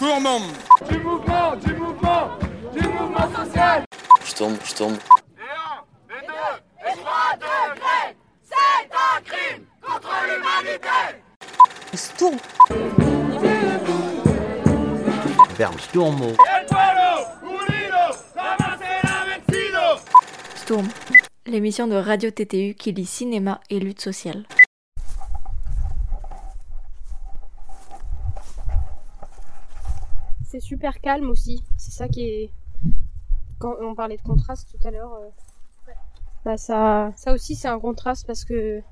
monde Du mouvement, du mouvement, du mouvement social Je tombe, je tombe. Et un, et deux, et trois degrés C'est un crime contre l'humanité Sturm. Bernsturmo. El pueblo unido, ramassez la vencido Sturm, l'émission de Radio TTU qui lit cinéma et lutte sociale. C'est super calme aussi. C'est ça qui est. Quand on parlait de contraste tout à l'heure, euh, bah ça, ça aussi c'est un contraste parce que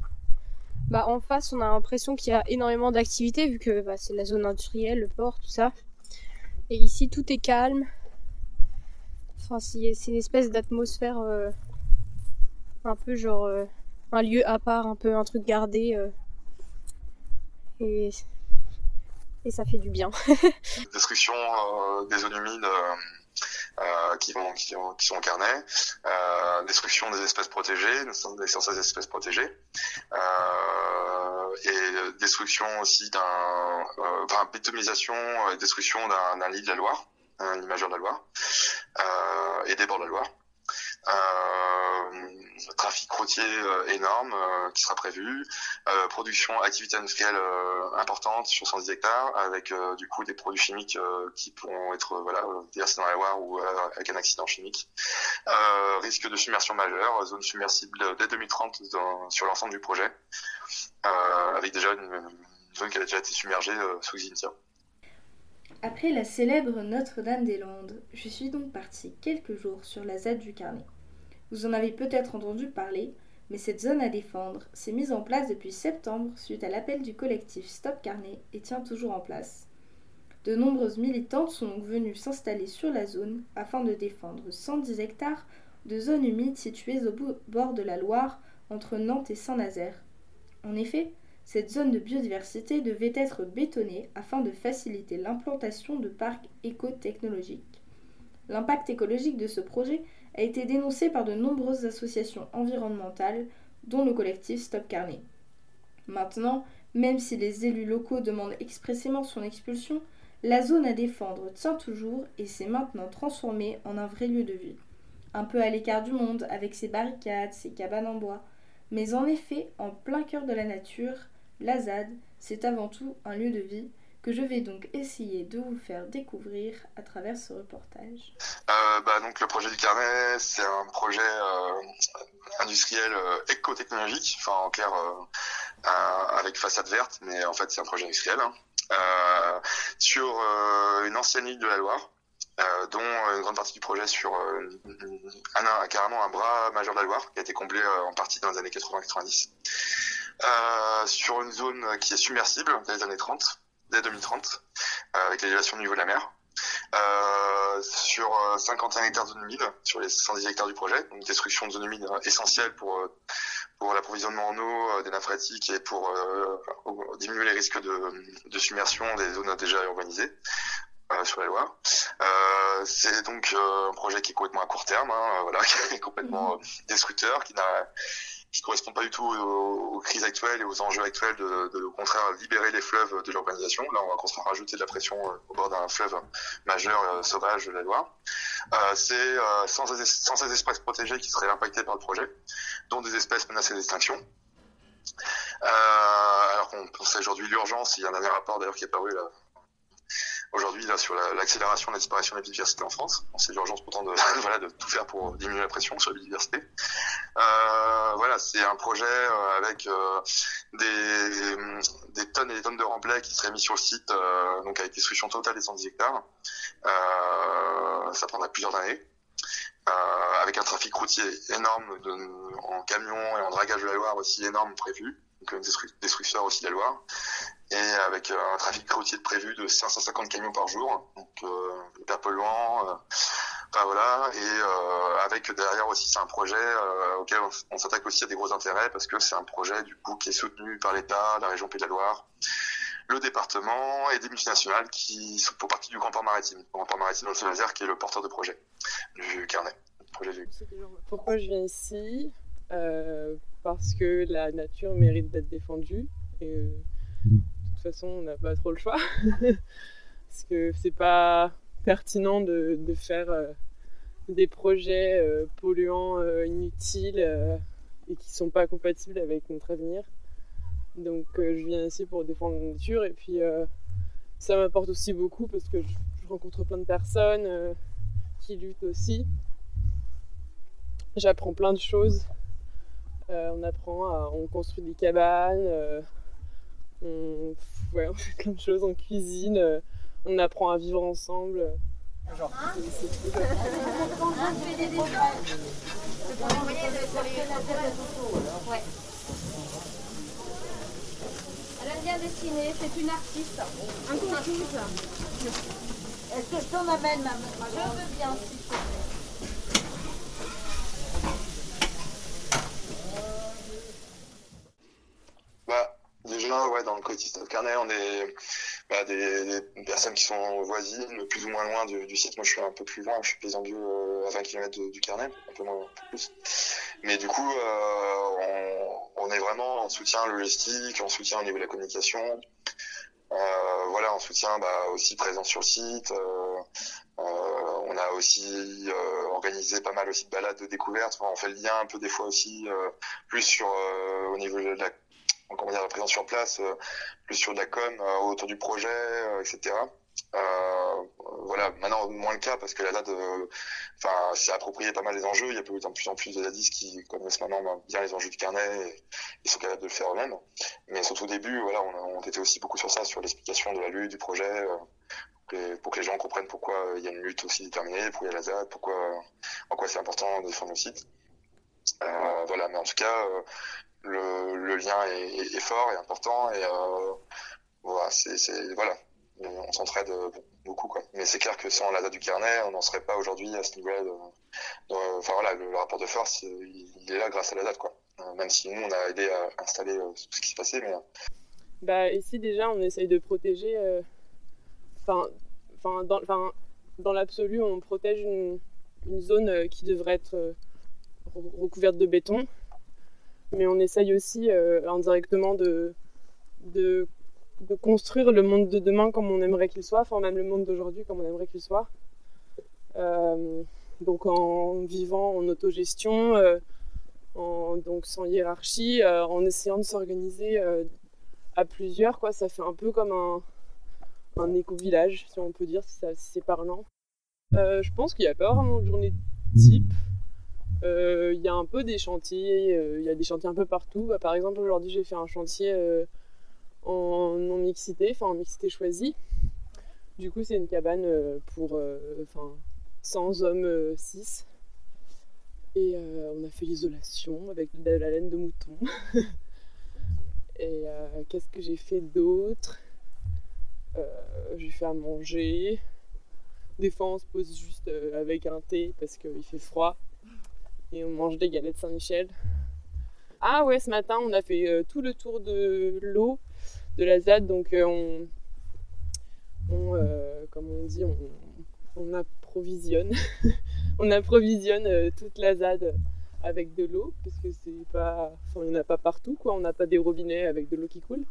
bah en face on a l'impression qu'il y a énormément d'activités vu que bah, c'est la zone industrielle, le port, tout ça. Et ici tout est calme. Enfin c'est c'est une espèce d'atmosphère euh, un peu genre euh, un lieu à part, un peu un truc gardé. euh. et et ça fait du bien. destruction euh, des zones humides euh, euh, qui, vont, qui, ont- qui sont au carnet, destruction des espèces protégées, des 500 espèces protégées, et destruction aussi d'un, enfin et destruction d'un lit de la Loire, un lit majeur de la Loire, et des bords de la Loire. Euh, trafic routier euh, énorme euh, qui sera prévu, production, activité industrielle importante sur 110 hectares, avec du coup des produits chimiques qui pourront être voilà déversés dans la Loire ou avec un accident chimique. Risque de submersion majeure, zone submersible dès 2030 dans- sur l'ensemble du projet, avec déjà une, zone qui a déjà été submergée sous Xintia. Après la célèbre Notre-Dame-des-Landes, je suis donc partie quelques jours sur la ZAD du Carnet. Vous en avez peut-être entendu parler, mais cette zone à défendre s'est mise en place depuis septembre suite à l'appel du collectif Stop Carnet et tient toujours en place. De nombreuses militantes sont donc venues s'installer sur la zone afin de défendre 110 hectares de zones humides situées au bord de la Loire entre Nantes et Saint-Nazaire. En effet, cette zone de biodiversité devait être bétonnée afin de faciliter l'implantation de parcs éco-technologiques. L'impact écologique de ce projet a été dénoncé par de nombreuses associations environnementales, dont le collectif Stop Carnet. Maintenant, même si les élus locaux demandent expressément son expulsion, la zone à défendre tient toujours et s'est maintenant transformée en un vrai lieu de vie. Un peu à l'écart du monde, avec ses barricades, ses cabanes en bois. Mais en effet, en plein cœur de la nature, la ZAD, c'est avant tout un lieu de vie que je vais donc essayer de vous faire découvrir à travers ce reportage. Euh, bah, donc le projet du carnet, c'est un projet euh, industriel euh, éco-technologique, enfin en clair avec façade verte, mais en fait c'est un projet industriel, hein, sur une ancienne île de la Loire, dont une grande partie du projet sur un, carrément un bras majeur de la Loire, qui a été comblé en partie dans les années 80-90, euh, sur une zone qui est submersible dès les années 30, dès 2030, euh, avec l'élévation du niveau de la mer. Euh, sur euh, 51 hectares de zone humide, sur les 110 hectares du projet, donc destruction de zone humide euh, essentielle pour euh, pour l'approvisionnement en eau euh, des nappes phréatiques et pour euh, diminuer les risques de, de submersion des zones déjà urbanisées euh, sur la Loire. Euh, c'est donc euh, un projet qui est complètement à court terme, hein, euh, voilà, qui est complètement euh, destructeur, qui n'a qui correspond pas du tout aux, aux crises actuelles et aux enjeux actuels de, de, au contraire libérer les fleuves de l'urbanisation. Là, on va construire rajouter de la pression euh, au bord d'un fleuve majeur euh, sauvage de la Loire. Euh, c'est euh, 116 116 espèces protégées qui seraient impactées par le projet, dont des espèces menacées d'extinction. Euh, alors qu'on pensait aujourd'hui l'urgence, il y a un dernier rapport d'ailleurs qui est paru là, aujourd'hui là sur la- l'accélération de la disparition de la biodiversité en France. On sait l'urgence pourtant de, voilà, de tout faire pour diminuer la pression sur la biodiversité. Euh, voilà, c'est un projet euh, avec euh, des, des tonnes et des tonnes de remblais qui seraient mis sur le site, euh, donc avec destruction totale des 110 hectares. Euh, ça prendra plusieurs années. Euh, avec un trafic routier énorme de, en camion et en dragage de la Loire aussi énorme prévu, donc destru- destruction aussi de la Loire, et avec euh, un trafic routier prévu de 550 camions par jour, donc euh, hyper polluant. euh, Enfin voilà, et euh, avec derrière aussi c'est un projet euh, auquel on, s'attaque aussi à des gros intérêts parce que c'est un projet du coup qui est soutenu par l'État, la région Pays de la Loire, le département et des multinationales qui font partie du Grand Port Maritime, le Grand Port Maritime dans le qui est le porteur de projet du carnet. Pourquoi je viens ici Euh, Parce que la nature mérite d'être défendue. Et euh, de toute façon, on n'a pas trop le choix. parce que c'est pas pertinent de, de faire des projets polluants inutiles et qui sont pas compatibles avec notre avenir. Donc je viens ici pour défendre la nature et puis ça m'apporte aussi beaucoup parce que je, rencontre plein de personnes qui luttent aussi. J'apprends plein de choses. On apprend à, on construit des cabanes, on, ouais, on fait plein de choses, on cuisine, on apprend à vivre ensemble. Genre, Ouais. Elle aime bien dessiner, c'est une artiste. Un. Est-ce que je t'en amène, ma, ma Je veux bien, s'il te plaît. Bah, déjà, dans le collectif Carnet, on est bah, des, personnes qui sont voisines, plus ou moins loin du, site. Moi, je suis un peu plus loin, je suis paysan euh, à 20 km du Carnet, un peu moins, un peu plus. Mais du coup, euh, on, est vraiment en soutien logistique, en soutien au niveau de la communication. Euh, voilà, en soutien bah, aussi présent sur le site. On a aussi organisé pas mal aussi de balades de découverte. On fait le lien un peu des fois aussi plus sur au niveau de la comment dire, la présence sur place, plus sur de la com autour du projet, etc. Euh, voilà, maintenant moins le cas parce que la date, enfin, s'est approprié pas mal des enjeux. Il y a de plus en plus de dadis qui connaissent maintenant bien les enjeux du carnet et, sont capables de le faire eux-mêmes. Mais surtout au début, voilà, on, on, était aussi beaucoup sur ça, sur l'explication de la lutte, du projet, euh, pour, que les, les, gens comprennent pourquoi il y a une lutte aussi déterminée, pourquoi il y a la ZAD, pourquoi, en quoi c'est important de défendre le site. Euh, voilà, mais en tout cas, le, lien est, fort et important et voilà, c'est voilà, on s'entraide beaucoup quoi. Mais c'est clair que sans la date du carnet, on n'en serait pas aujourd'hui à ce niveau-là. Enfin voilà, le, rapport de force, il, est là grâce à la date quoi. Euh, même si nous on a aidé à installer euh, tout ce qui se passait, mais. Bah ici déjà on essaye de protéger. Enfin, euh, dans, dans l'absolu on protège une, zone qui devrait être recouverte de béton, mais on essaye aussi indirectement de construire le monde de demain comme on aimerait qu'il soit, enfin même le monde d'aujourd'hui comme on aimerait qu'il soit. Euh, donc en vivant en autogestion, euh, donc sans hiérarchie, euh, en essayant de s'organiser euh, à plusieurs, quoi. Ça fait un peu comme un, éco-village, si on peut dire, si, c'est parlant. Euh, je pense qu'il n'y a pas vraiment de journée type. Il y a un peu des chantiers, il y a des chantiers un peu partout. Bah, par exemple, aujourd'hui, j'ai fait un chantier en non-mixité, enfin en mixité choisie. Du coup, c'est une cabane euh, pour euh, enfin, 100 hommes 6. Euh, Et on a fait l'isolation avec de la laine de mouton. Et qu'est-ce que j'ai fait d'autre? J'ai fait à manger. Des fois, on se pose juste avec un thé parce qu'il fait froid. Et on mange des galettes Saint-Michel. Ah ouais, ce matin, on a fait tout le tour de l'eau de la ZAD. Donc euh, on, euh, comme on dit, on, on approvisionne, on approvisionne euh, toute la ZAD avec de l'eau, parce que c'est pas, enfin, il n'y en a pas partout. On n'a pas des robinets avec de l'eau qui coule.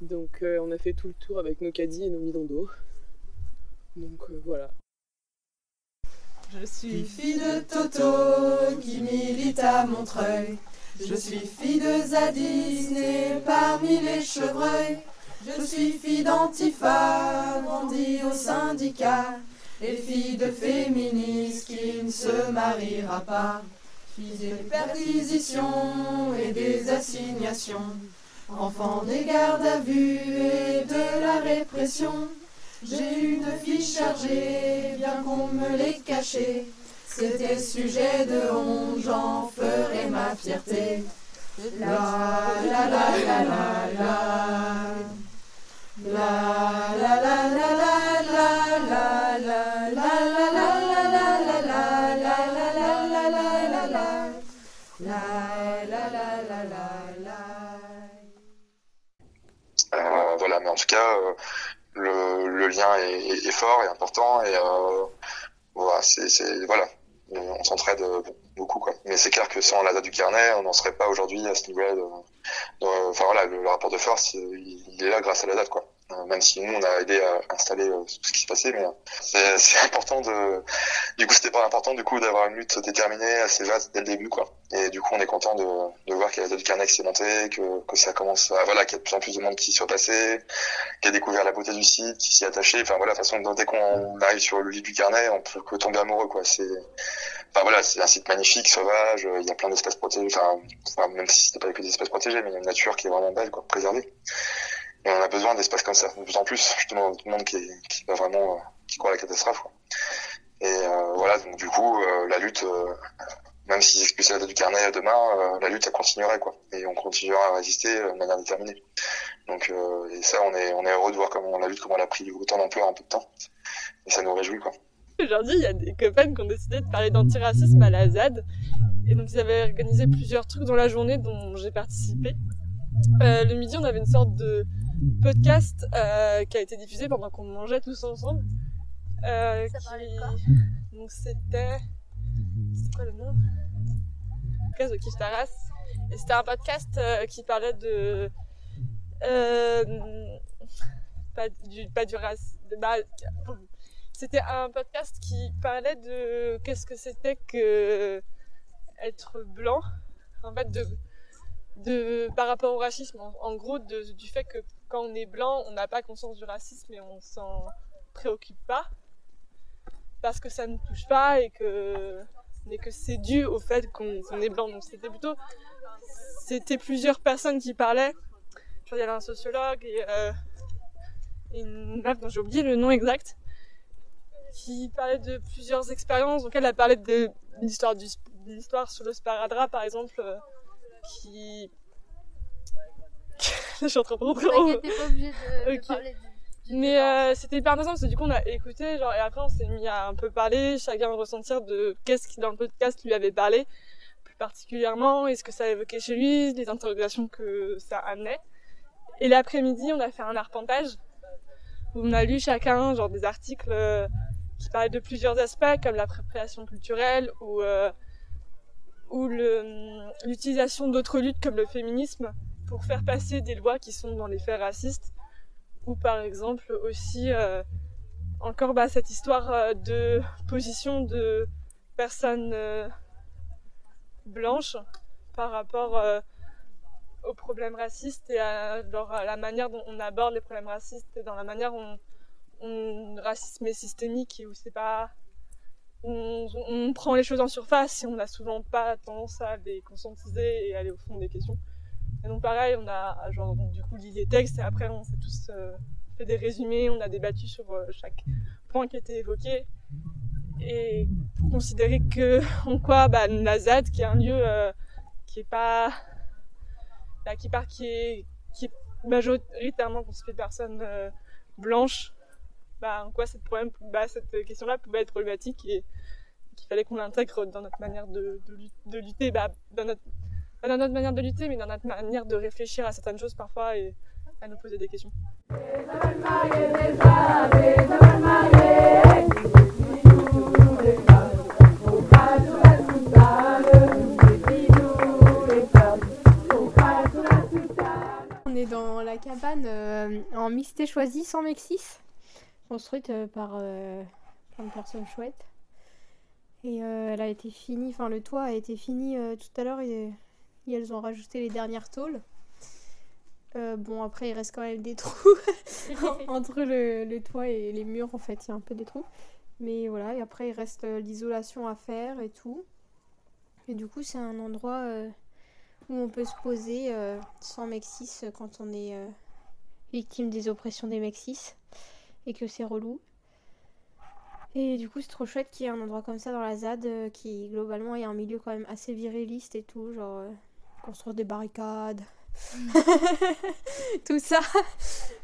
Donc euh, on a fait tout le tour avec nos caddies et nos bidons d'eau. Donc euh, voilà. Je suis fille de Toto qui milite à Montreuil. Je suis fille de Zadis, née parmi les chevreuils. Je suis fille d'Antifa, grandie au syndicat. Et fille de féministe qui ne se mariera pas. Fille des perquisitions et des assignations. Enfant des gardes à vue et de la répression. J'ai une fiche chargée, bien qu'on me l'ait cachée. C'était sujet de honte, j'en ferai ma fierté. La la la la la la. La la la la la la la la la la la la la la la la la Euh, voilà, mais en tout cas, euh, le, le lien est, fort et important et euh, voilà, c'est voilà, on s'entraide beaucoup quoi. Mais c'est clair que sans la date du carnet, on n'en serait pas aujourd'hui à ce niveau-là. Enfin voilà, le, le, rapport de force, il, il, est là grâce à la date quoi. Euh, même si nous on a aidé à installer euh, tout ce qui se passait, mais c'est, c'est important de. Du coup, c'était pas important du coup d'avoir une lutte déterminée, assez vaste dès le début, quoi. Et du coup, on est content de, de voir qu'il y a du carnet qui s'est monté, que, que ça commence, à, voilà, qu'il y a de plus en plus de monde qui s'y passé, qui a découvert la beauté du site, qui s'y est attaché. Enfin voilà, de toute façon, dès qu'on arrive sur le lit du carnet, on peut tomber amoureux, quoi. C'est, enfin voilà, c'est un site magnifique, sauvage. Il y a plein d'espèces protégées. Enfin, enfin, même si c'était pas que des espèces protégées, mais il y a une nature qui est vraiment belle, quoi, préservée. Et on a besoin d'espaces comme ça, de plus en plus, justement, tout le monde qui, qui vraiment, euh, qui croit à la catastrophe. Et euh, voilà, donc du coup, euh, la lutte, même s'ils expulsaient la du carnet demain, la lutte, elle continuerait, quoi. Et on continuera à résister de manière déterminée. Donc, et ça, on est, on est heureux de voir comment la lutte, comment elle a pris autant d'ampleur en peu de temps. Et ça nous réjouit, quoi. Aujourd'hui, il y a des copains qui ont décidé de parler d'antiracisme à la ZAD. Et donc, ils avaient organisé plusieurs trucs dans la journée dont j'ai participé. Euh, le midi, on avait une sorte de podcast euh, qui a été diffusé pendant qu'on mangeait tous ensemble. Euh, Ça parlait de quoi Donc c'était... C'était quoi le nom Podcast de Kif Taras. Et c'était un podcast qui parlait de... Pas du, pas du racisme... Bah, c'était un podcast qui parlait de qu'est-ce que c'était que être blanc. En fait, de de, par rapport au racisme, en, gros, de, du fait que quand on est blanc, on n'a pas conscience du racisme et on s'en préoccupe pas parce que ça ne touche pas et que, mais que c'est dû au fait qu'on est blanc. Donc c'était plutôt, c'était plusieurs personnes qui parlaient. Qu'il y avait un sociologue et, euh, une meuf dont j'ai oublié le nom exact qui parlait de plusieurs expériences. Donc elle a parlé de l'histoire du l'histoire sur le sparadrap par exemple. Qui. je suis en train de rentrer en- T'inquiète, t'es pas obligé de, de Ok. parler du, du Mais euh, c'était hyper intéressant parce que du coup on a écouté, genre, et après on s'est mis à un peu parler, chacun ressentir de qu'est-ce qui dans le podcast lui avait parlé, plus particulièrement, et ce que ça évoquait chez lui, les interrogations que ça amenait. Et l'après-midi, on a fait un arpentage où on a lu chacun genre des articles euh, qui parlaient de plusieurs aspects comme l'appropriation culturelle ou euh, ou le- l'utilisation d'autres luttes comme le féminisme pour faire passer des lois qui sont dans les faits racistes ou par exemple aussi euh, encore bah, cette histoire euh, de position de personnes euh, blanches par rapport aux problèmes racistes et à, à la manière dont on aborde les problèmes racistes et dans la manière dont on, le racisme est systémique et où c'est pas on, prend les choses en surface et on n'a souvent pas tendance à les conscientiser et aller au fond des questions. Et donc pareil, on a genre du coup lu les textes et après on s'est tous euh, fait des résumés, on a débattu sur euh, chaque point qui était évoqué et pour considérer que en quoi bah, la ZAD qui est un lieu euh, qui est pas bah, qui part qui est qui est majoritairement constitué de personnes blanches en quoi bah, cette question là pouvait être problématique et qu'il fallait qu'on l'intègre dans notre manière de, de, lut- de lutter bah, dans notre pas dans notre manière de lutter mais dans notre manière de réfléchir à certaines choses parfois et à nous poser des questions. On est dans la cabane euh, en mixité choisie sans Mexis, construite euh, par euh, plein de personnes chouettes. Et euh, elle a été finie, enfin le toit a été fini tout à l'heure et, et elles ont rajouté les dernières tôles. Bon après il reste quand même des trous entre le, le toit et les murs en fait, il y a un peu des trous. Mais voilà, et après il reste l'isolation à faire et tout. Et du coup c'est un endroit euh, où on peut se poser euh, sans Mexis quand on est euh, victime des oppressions des Mexis et que c'est relou. Et du coup, c'est trop chouette qu'il y ait un endroit comme ça dans la ZAD euh, qui, globalement, est un milieu quand même assez viriliste et tout, genre euh, construire des barricades, tout ça.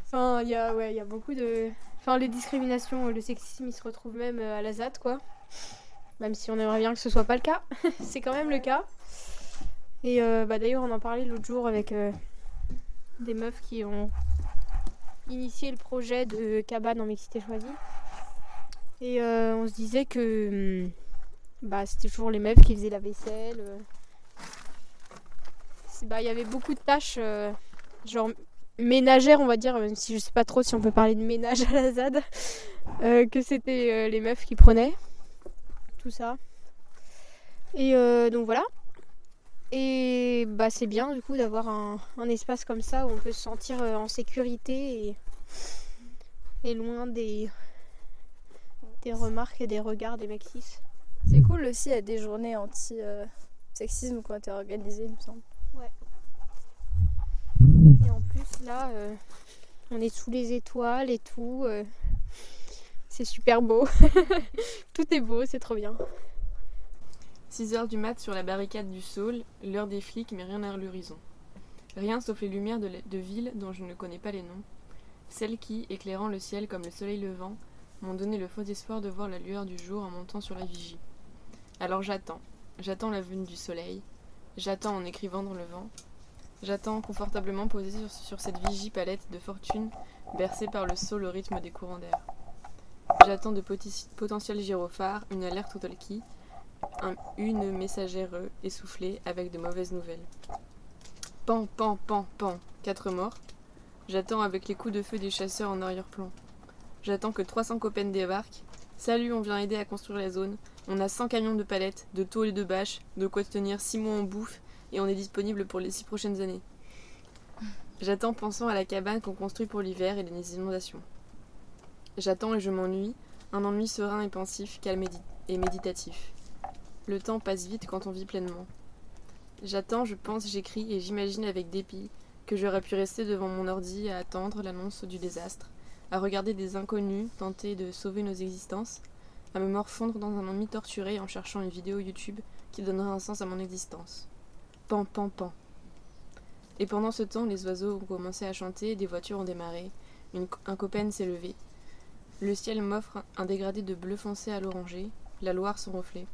enfin, il y a, ouais, y a beaucoup de. Enfin, les discriminations, le sexisme, ils se retrouvent même euh, à la ZAD, quoi. Même si on aimerait bien que ce soit pas le cas, c'est quand même le cas. Et euh, bah, d'ailleurs, on en parlait l'autre jour avec des meufs qui ont initié le projet de cabane en mixité choisie. Et euh, on se disait que hum, bah, c'était toujours les meufs qui faisaient la vaisselle. euh. Bah, Il y avait beaucoup de tâches, euh, genre ménagères, on va dire, même si je sais pas trop si on peut parler de ménage à la ZAD, que c'était les meufs qui prenaient tout ça. Et donc voilà. Et bah c'est bien du coup d'avoir un, un espace comme ça où on peut se sentir euh, en sécurité et, et loin des, des remarques et des regards des mecs. C'est cool aussi, il y a des journées anti-sexisme qui ont été organisées, il me semble. Ouais. Et en plus, là, euh, on est sous les étoiles et tout. euh, c'est super beau. tout est beau, c'est trop bien. 6 heures du mat sur la barricade du Saule, l'heure des flics, mais rien à l'horizon. Rien sauf les lumières de, de ville dont je ne connais pas les noms. Celles qui, éclairant le ciel comme le soleil levant, m'ont donné le faux espoir de voir la lueur du jour en montant sur la vigie. Alors j'attends. J'attends la venue du soleil. J'attends en écrivant dans le vent. J'attends confortablement posé sur, cette vigie palette de fortune, bercée par le saule au rythme des courants d'air. J'attends de potentiels gyrophares, une alerte au talkie, un- une messagère essoufflée avec de mauvaises nouvelles. Pan, pan, pan, pan, quatre morts. J'attends avec les coups de feu des chasseurs en arrière-plan. J'attends que 300 copains débarquent. Salut, on vient aider à construire la zone. On a 100 camions de palettes, de tôles et de bâches, de quoi tenir 6 mois en bouffe, et on est disponible pour les 6 prochaines années. J'attends pensant à la cabane qu'on construit pour l'hiver et les inondations. J'attends et je m'ennuie, un ennui serein et pensif, calme et méditatif. Le temps passe vite quand on vit pleinement. J'attends, je pense, j'écris et j'imagine avec dépit que j'aurais pu rester devant mon ordi à attendre l'annonce du désastre, à regarder des inconnus tenter de sauver nos existences, à me morfondre dans un ennui torturé en cherchant une vidéo YouTube qui donnerait un sens à mon existence. Pan, pan, pan. Et pendant ce temps, les oiseaux ont commencé à chanter, des voitures ont démarré, un copain s'est levé. Le ciel m'offre un dégradé de bleu foncé à l'oranger, la Loire son reflet.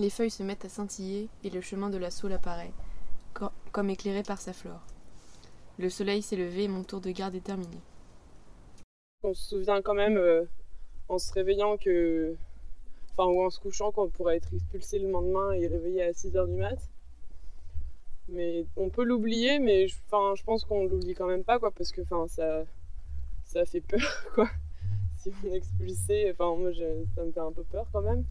Les feuilles se mettent à scintiller et le chemin de la Saule apparaît, co- comme éclairé par sa flore. Le soleil s'est levé et mon tour de garde est terminé. On se souvient quand même euh, en se réveillant que. Enfin, ou en se couchant qu'on pourrait être expulsé le lendemain et réveillé à 6h du mat. Mais on peut l'oublier, mais je, enfin, je pense qu'on l'oublie quand même pas, quoi, parce que enfin, ça, ça fait peur, quoi. Si on est expulsé, enfin, moi, je- ça me fait un peu peur quand même.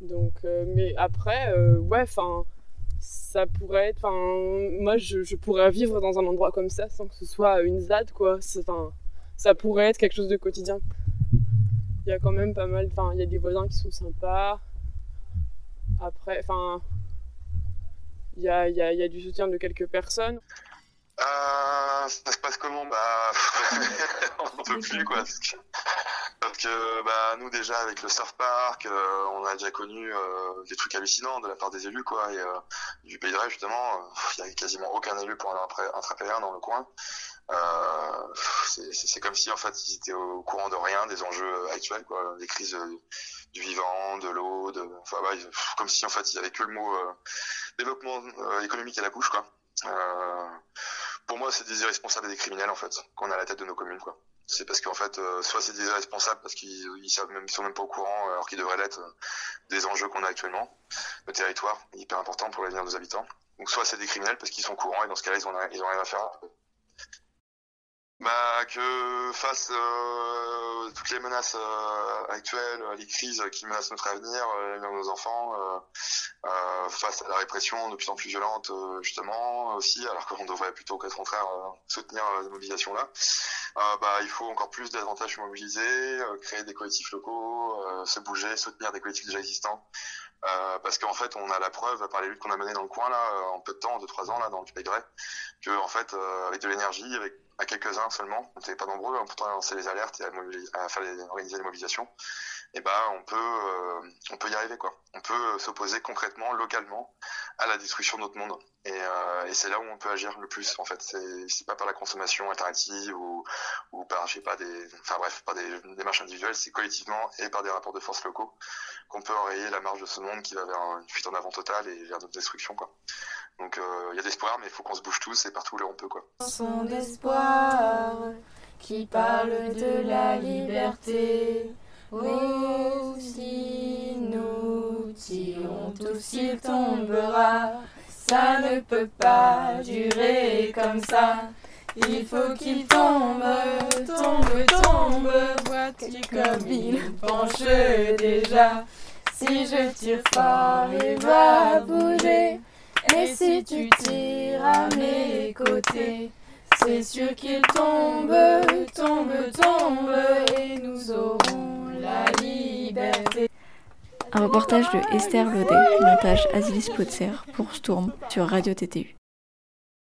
Donc, euh, mais après, euh, ouais, enfin, ça pourrait être, enfin, moi, je, je pourrais vivre dans un endroit comme ça sans que ce soit une ZAD, quoi. Enfin, ça pourrait être quelque chose de quotidien. Il y a quand même pas mal, enfin, il y a des voisins qui sont sympas. Après, enfin, il y a, il y, a, il y a du soutien de quelques personnes. Euh, ça se passe comment? Bah, on peut plus quoi. Parce que, bah, nous déjà avec le surf park, euh, on a déjà connu euh, des trucs hallucinants de la part des élus quoi. Et euh, du Pays de Ré justement, il y avait quasiment aucun élu pour en attraper- un dans le coin. C'est- comme si en fait ils étaient au courant de rien des enjeux actuels quoi, des crises du vivant, de l'eau, de, enfin bah, comme si en fait il y avait que le mot développement économique à la bouche quoi. Pour moi, c'est des irresponsables et des criminels en fait qu'on a à la tête de nos communes quoi. C'est parce qu'en fait, euh, soit c'est des irresponsables parce qu'ils ils savent même, ils sont même pas au courant alors qu'ils devraient l'être euh, des enjeux qu'on a actuellement. Le territoire hyper important pour l'avenir de nos habitants. Donc soit c'est des criminels parce qu'ils sont au courant et dans ce cas-là ils ont rien à faire. Bah que face euh, toutes les menaces euh, actuelles, euh, les crises qui menacent notre avenir, euh, l'avenir de nos enfants, euh, euh, face à la répression de plus en plus violente justement aussi, alors qu'on devrait plutôt qu'au contraire soutenir cette mobilisation-là, euh, bah il faut encore plus davantage se mobiliser, créer des collectifs locaux, se bouger, soutenir des collectifs déjà existants. Euh, parce qu'en fait, on a la preuve par les luttes qu'on a menées dans le coin là, euh, en peu de temps, en deux trois ans là, dans le Pays de Ré, que en fait, euh, avec de l'énergie, avec à quelques-uns seulement, on n'était pas nombreux, hein, pourtant lancer les alertes et à, à faire les, organiser les mobilisations, et ben on peut on peut y arriver quoi. On peut s'opposer concrètement, localement, à la destruction de notre monde. Et, euh, et c'est là où on peut agir le plus en fait. C'est pas par la consommation alternative ou par je sais pas des enfin bref par des démarches individuelles, c'est collectivement et par des rapports de force locaux qu'on peut enrayer la marge de ce monde qui va vers une fuite en avant totale et vers notre destruction quoi. Donc euh, il y a d'espoir, mais il faut qu'on se bouge tous et partout où on peut quoi. Chanson d'espoir qui parle de la liberté. Oh, tous, il tombera. Ça ne peut pas durer comme ça. Il faut qu'il tombe, tombe, tombe. Vois-tu comme il penche déjà? Si je tire fort, il va bouger. Et si tu tires à mes côtés, c'est sûr qu'il tombe, tombe, tombe. Et nous aurons la liberté. Un reportage de Esther Laudet, montage Azilis Potser pour Storm sur Radio TTU.